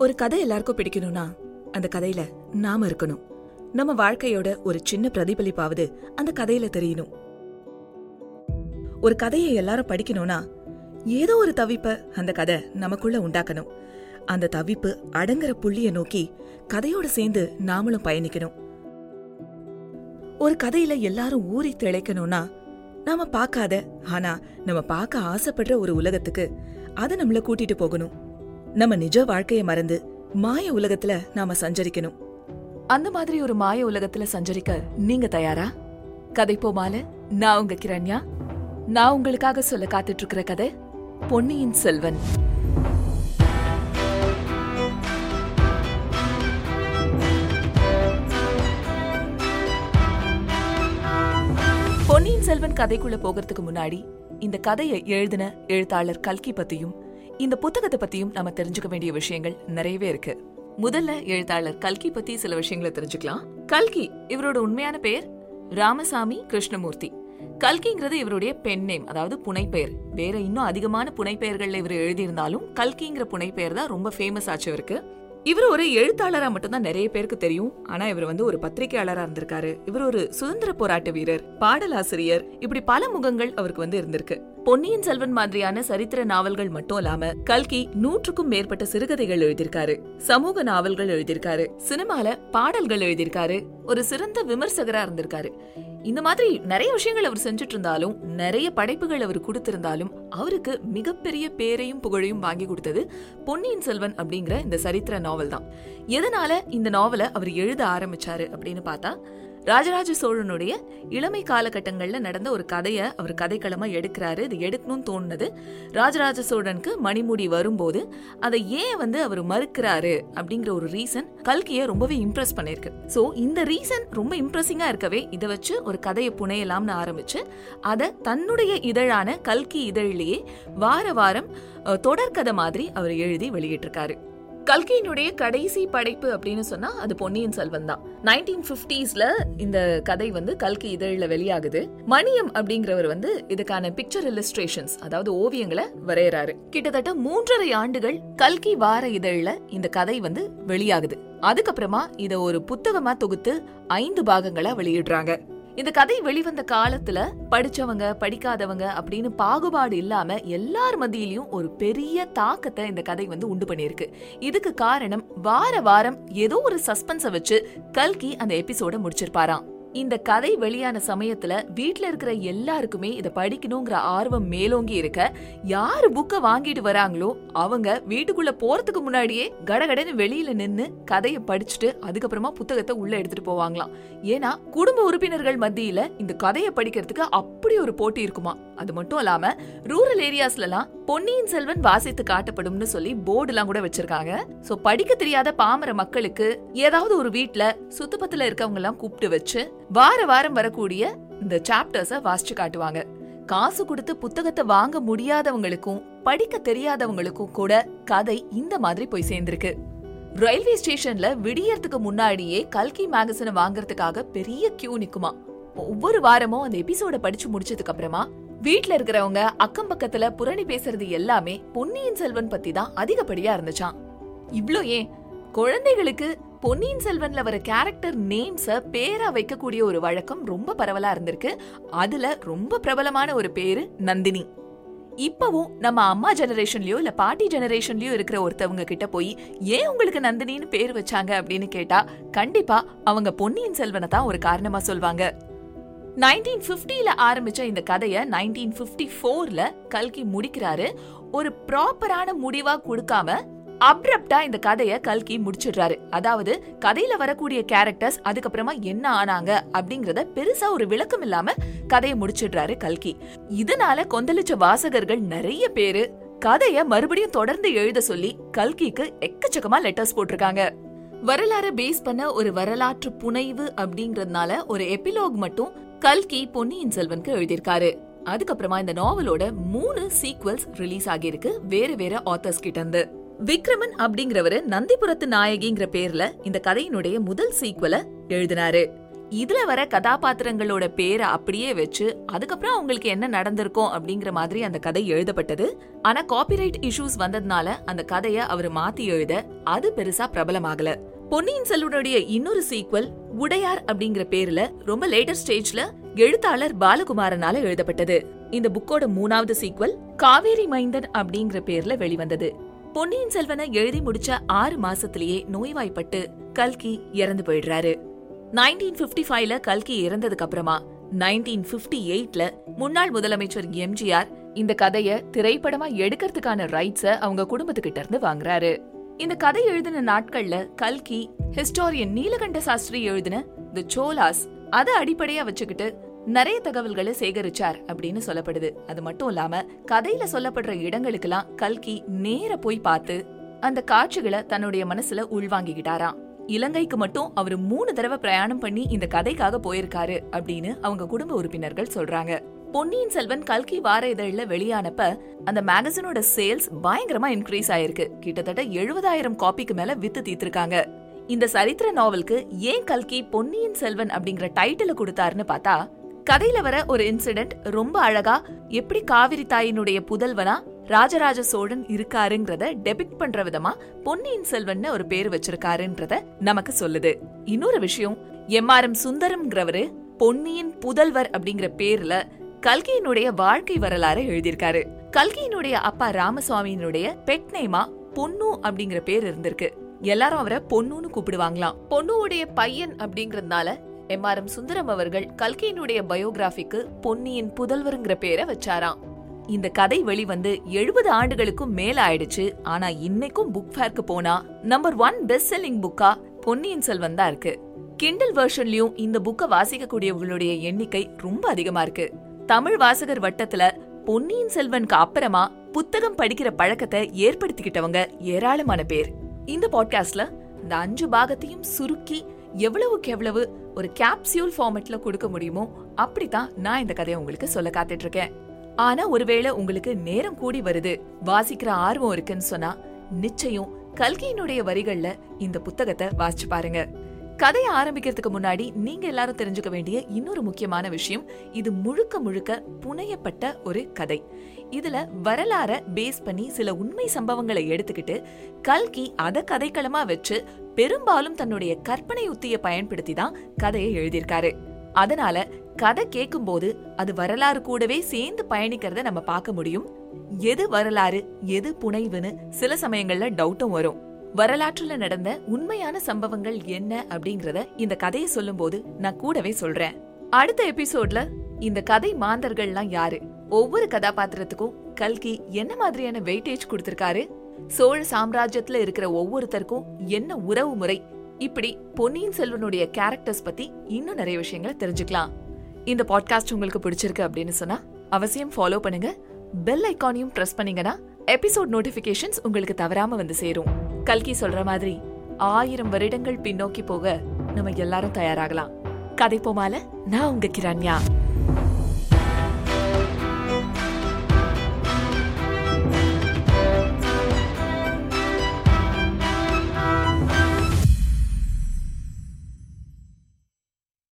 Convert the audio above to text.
ஒரு கதை எல்லாருக்கும் பிடிக்கணும்னா அந்த கதையில நாம இருக்கணும். நம்ம வாழ்க்கையோட ஒரு சின்ன பிரதிபலிப்பாவது அந்த கதையில தெரியணும். ஒரு கதையை எல்லாரும் படிக்கணும்னா ஏதோ ஒரு தவிப்ப அந்த கதை நமக்குள்ள உண்டாக்கணும். அந்த தவிப்பு அடங்குற புள்ளிய நோக்கி கதையோட சேர்ந்து நாமளும் பயணிக்கணும். ஒரு கதையில எல்லாரும் ஊறி திளைக்கணும்னா நாம பார்க்காத ஆனா நம்ம பார்க்க ஆசைப்படுற ஒரு உலகத்துக்கு அதை நம்மள கூட்டிட்டு போகணும். நம்ம நிஜ வாழ்க்கைய மறந்து மாய உலகத்துல நாம சஞ்சரிக்கணும். அந்த மாதிரி ஒரு மாய உலகத்துல சஞ்சரிக்க நீங்க தயாரா? கதை போமால நான் உங்க கிரண்யா. நான் உங்களுக்காக சொல்ல காத்துட்டு இருக்கிற கதை பொன்னியின் செல்வன். பொன்னியின் செல்வன் கதைக்குள்ள போகிறதுக்கு முன்னாடி இந்த கதையை எழுதின எழுத்தாளர் கல்கி பத்தியும் இந்த புத்தகத்தை பத்தியும் நம்ம தெரிஞ்சுக்க வேண்டிய விஷயங்கள் நிறையவே இருக்கு. முதல்ல எழுத்தாளர் கல்கி பத்தி சில விஷயங்களை தெரிஞ்சுக்கலாம். கல்கி இவரோட உண்மையான பெயர் ராமசாமி கிருஷ்ணமூர்த்தி. கல்கிங்கிறது இவருடைய பெண் நேம் அதாவது புனைப்பெயர். வேற இன்னும் அதிகமான புனைப்பெயர்கள்ல இவர் எழுதியிருந்தாலும் கல்கிங்கிற புனைப்பெயர் தான் ரொம்ப ஃபேமஸ் ஆச்சு இவருக்கு. இவர் ஒரு எழுத்தாளரா மட்டும்தான் நிறைய பேருக்கு தெரியும். ஆனா இவர் வந்து ஒரு பத்திரிகையாளரா இருந்திருக்காரு. இவர் ஒரு சுதந்திர போராட்ட வீரர் பாடலாசிரியர் இப்படி பல முகங்கள் அவருக்கு வந்து இருந்திருக்கு. பொன்னியின் செல்வன் மாதிரியான சரித்திர நாவல்கள் மட்டும் இல்லாம கல்கி நூற்றுக்கும் மேற்பட்ட சிறுகதைகள் எழுதியிருக்காரு. சமூக நாவல்கள் எழுதியிருக்காரு. சினிமால பாடல்கள் எழுதியிருக்காரு. ஒரு சிறந்த விமர்சகரா இருந்திருக்காரு. இந்த மாதிரி நிறைய விஷயங்கள் அவர் செஞ்சுட்டு இருந்தாலும் நிறைய படைப்புகள் அவர் கொடுத்திருந்தாலும் அவருக்கு மிகப்பெரிய பேரையும் புகழையும் வாங்கி கொடுத்தது பொன்னியின் செல்வன் அப்படிங்கிற இந்த சரித்திர நாவல் தான் எதனால இந்த நாவலை அவர் எழுத ஆரம்பிச்சாரு அப்படின்னு பார்த்தா ராஜராஜ சோழனுடைய இளமை காலகட்டங்களில் நடந்த ஒரு கதையை அவர் கதைக்களமா எடுக்கிறாரு. இது எடுக்கணும்னு தோணுனது ராஜராஜ சோழனுக்கு மணிமுடி வரும்போது அதை ஏன் வந்து அவர் மறுக்கிறாரு அப்படிங்கிற ஒரு ரீசன் கல்கியை ரொம்பவே இம்ப்ரெஸ் பண்ணியிருக்கு ஸோ இந்த ரீசன் ரொம்ப இம்ப்ரெஸிங்காக இருக்கவே இதை வச்சு ஒரு கதையை புனையலாம்னு ஆரம்பிச்சு அதை தன்னுடைய இதழான கல்கி இதழிலேயே வார வாரம் தொடர்கதை மாதிரி அவர் எழுதி வெளியிட்டிருக்காரு. கல்கியினுடைய கடைசி படைப்பு அப்படின்னு சொன்னா அது பொன்னியின் செல்வன் தான். நைன்டீன் பிப்டிஸ்ல இந்த கதை வந்து கல்கி இதழில் வெளியாகுது. மணியம் அப்படிங்கிறவர் வந்து இதுக்கான பிக்சர் இல்லஸ்ட்ரேஷன்ஸ் அதாவது ஓவியங்களை வரையறாரு. கிட்டத்தட்ட மூன்றரை ஆண்டுகள் கல்கி வார இதழில் இந்த கதை வந்து வெளியாகுது. அதுக்கப்புறமா இத ஒரு புத்தகமா தொகுத்து ஐந்து பாகங்களா வெளியிடுறாங்க. இந்த கதை வெளிவந்த காலத்துல படிச்சவங்க படிக்காதவங்க அப்படின்னு பாகுபாடு இல்லாம எல்லார் மத்தியிலயும் ஒரு பெரிய தாக்கத்தை இந்த கதை வந்து உண்டு பண்ணியிருக்கு. இதுக்கு காரணம் வார வாரம் ஏதோ ஒரு சஸ்பென்ஸ வச்சு கல்கி அந்த எபிசோட முடிச்சிருப்பாராம். இந்த கதை வெளியான சமயத்துல வீட்ல இருக்கிற எல்லாருக்குமே இத படிக்கணுங்கிற ஆர்வம் மேலோங்கி இருக்க யாரு புக்க வாங்கிட்டு வராங்களோ அவங்க வீட்டுக்குள்ள போறதுக்கு முன்னாடியே கடகடன்னு வெளியில நின்னு கதையை படிச்சுட்டு அதுக்கப்புறமா புத்தகத்தை உள்ள எடுத்துட்டு போவாங்களாம். ஏன்னா குடும்ப உறுப்பினர்கள் மத்தியில இந்த கதையை படிக்கிறதுக்கு அப்படி ஒரு போட்டி இருக்குமா. அது மட்டும் இல்லாம ரூரல் ஏரியாஸ்ல எல்லாம் பொன்னியின் செல்வன் வாசித்து காட்டப்படும்னு சொல்லி போர்டு எல்லாம் கூட வச்சிருக்காங்க. சோ படிக்க தெரியாத பாமர மக்களுக்கு ஏதாவது ஒரு வீட்ல சுத்தபத்துல இருக்கவங்க எல்லாம் கூப்பிட்டு வச்சு வார வாரம் வரக்கூடிய இந்த சாப்டர்ஸ வாசிச்சு காட்டுவாங்க. காசு கொடுத்து புத்தகத்தை வாங்க முடியாதவங்களுக்கும் படிக்க தெரியாதவங்களுக்கும் கூட கதை இந்த மாதிரி போய் சேர்ந்திருக்கு. ரயில்வே ஸ்டேஷன்ல விடியறதுக்கு முன்னாடியே கல்கி மேகசினை வாங்குறதுக்காக பெரிய கியூ நிக்குமா. ஒவ்வொரு வாரமும் அந்த எபிசோட படிச்சு முடிச்சதுக்கு அப்புறமா வீட்ல இருக்கிறவங்க அக்கம் பக்கத்துல புரணி பேசுறது எல்லாமே பொன்னியின் செல்வன் பத்தி தான் அதிகப்படியா இருந்துச்சான் இவ்ளோ ஏன்? குழந்தைகளுக்கு பொன்னியின் செல்வன்ல வர கேரக்டர் நேம்ஸ பேரா வைக்கக்கூடிய ஒரு வழக்கம் ரொம்ப பரவலா இருந்திருக்கு. அதுல ரொம்ப பிரபலமான ஒரு பேரு நந்தினி. இப்பவும் நம்ம அம்மா ஜெனரேஷன்லயோ இல்ல பாட்டி ஜெனரேஷன்லயோ இருக்கிற ஒருத்தவங்க கிட்ட போய் ஏன் உங்களுக்கு நந்தினின்னு பேர் வச்சாங்க அப்படின்னு கேட்டா கண்டிப்பா அவங்க பொன்னியின் செல்வனை தான் ஒரு காரணமா சொல்வாங்க. நைன்டீன் ஃபிஃப்டியில ஆரம்பிச்ச இந்த கதையை நைன்டீன் ஃபிஃப்டி ஃபோர்ல கல்கி முடிக்கிறாரு. ஒரு ப்ராப்பரான முடிவா கொடுக்காம அப்ரப்டா இந்த கதைய கல்கி முடிச்சிடுறாரு. அதாவது கதையில வரக்கூடிய கேரக்டர்ஸ் அதுக்கப்புறமா என்ன ஆனாங்க அப்படிங்கறத பெருசா ஒரு விளக்கம் இல்லாம கதையை முடிச்சிடுறாரு கல்கி. இதனால கொந்தளிச்ச வாசகர்கள் நிறைய பேரு கதைய மறுபடியும் தொடர்ந்து எழுத சொல்லி கல்கிக்கு எக்கச்சக்கமா லெட்டர்ஸ் போட்டிருக்காங்க. வரலாறு பேஸ் பண்ண ஒரு வரலாற்று புனைவு அப்படிங்கறதுனால ஒரு எபிலோக் மட்டும் கல்கி பொன்னியின் செல்வனுக்கு எழுதியிருக்காரு. அதுக்கப்புறமா இந்த நாவலோட மூணு சீக்வல்ஸ் ரிலீஸ் ஆகியிருக்கு வேற வேற ஆத்தர்ஸ் கிட்ட இருந்து விக்ரமன் அப்படிங்கிறவரு நந்திபுரத்து நாயகிங்கிற பேர்ல இந்த கதையினுடைய முதல் சீக்வலை எழுதினாரு. இதுல வர கதாபாத்திரங்களோட பேரை அப்படியே வச்சு அதுக்கப்புறம் அவங்களுக்கு என்ன நடந்திருக்கும் அப்படிங்கிற மாதிரி அந்த கதை எழுதப்பட்டது. ஆனா காப்பிரைட் இஷ்யூஸ் வந்ததுனால அந்த கதைய அவர் மாத்தி எழுத அது பெருசா பிரபலமாகல. பொன்னியின் செல்வனுடைய இன்னொரு சீக்வல் உடையார் அப்படிங்கிற பேர்ல ரொம்ப லேட்டர் ஸ்டேஜ்ல எழுத்தாளர் பாலகுமாரனால எழுதப்பட்டது. இந்த புக்கோட மூணாவது சீக்வல் காவேரி மைந்தன் அப்படிங்கிற பேர்ல வெளிவந்தது. பொன்னியின் செல்வனை எழுதி முடிச்ச ஆறு மாசத்திலேயே நோய்வாய்ப்பட்டு கல்கி இறந்து போயிடுறாரு. நைன்டீன் பிப்டி ஃபைவ்ல கல்கி இறந்ததுக்கு அப்புறமா நைன்டீன் பிப்டி எயிட்ல முன்னாள் முதலமைச்சர் எம்ஜிஆர் இந்த கதைய திரைப்படமா எடுக்கிறதுக்கான ரைட்ஸ அவங்க குடும்பத்துக்கிட்ட இருந்து வாங்குறாரு. இந்த கதை எழுதின நாட்கள்ல கல்கி ஹிஸ்டோரியன் நீலகண்ட சாஸ்திரி எழுதின தி சோலாஸ் அதை அடிப்படையா வச்சுக்கிட்டு நிறைய தகவல்களை சேகரிச்சார் அப்படின்னு சொல்லப்படுது. அது மட்டும் இல்லாம கதையில சொல்லப்படுற இடங்களுக்கெல்லாம் கல்கி நேர போய் பார்த்து அந்த காட்சிகளை தன்னுடைய மனசுல உள்வாங்கிக்கிட்டாராம். இலங்கைக்கு மட்டும் அவர் மூணு தடவை பிரயாணம் பண்ணி இந்த கதைக்காக போயிருக்காரு அப்படின்னு அவங்க குடும்ப உறுப்பினர்கள் சொல்றாங்க. பொன்னியின் செல்வன் கல்கி வார இதழில் வெளியானப்ப அந்த மேகசினோட சேல்ஸ் பயங்கரமா இன்க்ரீஸ் ஆயிருக்கு. கிட்டத்தட்ட எழுபதாயிரம் காப்பிக்கு மேல வித்து தீர்த்திருக்காங்க. இந்த சரித்திர நாவலுக்கு ஏன் கல்கி பொன்னியின் செல்வன் அப்படிங்கிற டைட்டில கொடுத்தாருன்னு பார்த்தா கதையில வர ஒரு இன்சிடென்ட் ரொம்ப அழகா எப்படி காவிரி தாயினுடைய புதல்வனா ராஜராஜ சோழன் இருக்காருங்கிறத டெபிக்ட் பண்ற விதமா பொன்னியின் செல்வன்னு ஒரு பேர் வச்சிருக்காருன்றத நமக்கு சொல்லுது. இன்னொரு விஷயம் எம் ஆர் எம் சுந்தரம்ங்கிறவரு பொன்னியின் புதல்வர் அப்படிங்கிற பேர்ல கல்கியினுடைய வாழ்க்கை வரலாறு எழுதியிருக்காரு. கல்கியினுடைய அப்பா ராமசுவாமியினுடைய பெட் நேமா பொன்னு அப்படிங்கிற பேர் இருந்திருக்கு. எல்லாரும் அவரை பொண்ணுன்னு கூப்பிடுவாங்களாம். பொண்ணுவுடைய பையன் அப்படிங்கறதுனால எம் ஆர் எம் சுந்தரம் அவர்கள் கல்கியினுடைய பயோகிராஃபிக்கு பொன்னியின் புதல்வருங்கிற பேரை வச்சாராம். இந்த கதை வெளிவந்து எழுபது ஆண்டுகளுக்கும் மேல ஆயிடுச்சு ஆனா இன்னைக்கும் புக் ஃபேர்க்கு போனா நம்பர் ஒன் பெஸ்ட் செல்லிங் புக்கா பொன்னியின் செல்வன் தான் இருக்கு. கிண்டல் வெர்ஷன்லயும் இந்த புக்கை வாசிக்கக்கூடியவங்களுடைய எண்ணிக்கை ரொம்ப அதிகமா இருக்கு. தமிழ் வாசகர் வட்டத்துல பொன்னியின் செல்வனுக்கு அப்புறமா புத்தகம் படிக்கிற பழக்கத்தை ஏற்படுத்திக்கிட்டவங்க ஏராளமான பேர். இந்த பாட்காஸ்ட்ல இந்த அஞ்சு பாகத்தையும் சுருக்கி எவ்வளவுக்கு எவ்வளவு ஒரு கேப்சியூல் ஃபார்மேட்ல கொடுக்க முடியுமோ அப்படித்தான் நான் இந்த கதையை உங்களுக்கு சொல்ல காத்துட்டு இருக்கேன் ஆனா ஒருவேளை உங்களுக்கு நேரம் கூடி வருது வாசிக்கிற ஆர்வம் இருக்குன்னு சொன்னா நிச்சயம் கல்கியினுடைய வரிகள்ல இந்த புத்தகத்தை வாசிச்சு பாருங்க. கதையை ஆரம்பிக்கிறதுக்கு முன்னாடி நீங்க எல்லாரும் தெரிஞ்சுக்க வேண்டிய இன்னொரு முக்கியமான விஷயம் இது முழுக்க முழுக்க புனையப்பட்ட ஒரு கதை. இதுல வரலாற பேஸ் பண்ணி சில உண்மை சம்பவங்களை எடுத்துக்கிட்டு கல்கி அதை கதைக்களமா வச்சு பெரும்பாலும் தன்னுடைய கற்பனை உத்தியை பயன்படுத்தி தான் கதையை எழுதியிருக்காரு. அதனால கதை கேட்கும்போது அது வரலாறு கூடவே சேர்ந்து பயணிக்கிறத நம்ம பார்க்க முடியும். எது வரலாறு எது புனைவுன்னு சில சமயங்கள்ல டவுட்டும் வரும். வரலாற்றுல நடந்த உண்மையான சம்பவங்கள் என்ன அப்படிங்கறத இந்த கதையை சொல்லும்போது நான் கூடவே சொல்றேன். அடுத்த எபிசோட்ல இந்த கதை மாந்தர்கள்லாம் யாரு? ஒவ்வொரு கதாபாத்திரத்துக்கும் கல்கி என்ன மாதிரியான வெயிட்டேஜ் கொடுத்திருக்காரு? சோழ சாம்ராஜ்யத்துல இருக்கிற ஒவ்வொருத்தருக்கும் என்ன உறவு முறை? இப்படி பொன்னியின் செல்வனுடைய கேரக்டர்ஸ் பத்தி இன்னும் நிறைய விஷயங்களை தெரிஞ்சுக்கலாம். இந்த பாட்காஸ்ட் உங்களுக்கு பிடிச்சிருக்கு அப்படின்னு சொன்னா அவசியம் ஃபாலோ பண்ணுங்க. பெல் ஐக்கானையும் ப்ரெஸ் பண்ணீங்கன்னா எபிசோட் நோட்டிபிகேஷன்ஸ் உங்களுக்கு தவறாம வந்து சேரும். கல்கி சொல்ற மாதிரி ஆயிரம் வருடங்கள் பின்னோக்கி போக நம்ம எல்லாரும் தயாராகலாம். கதை போமால நான் உங்க கிரண்யா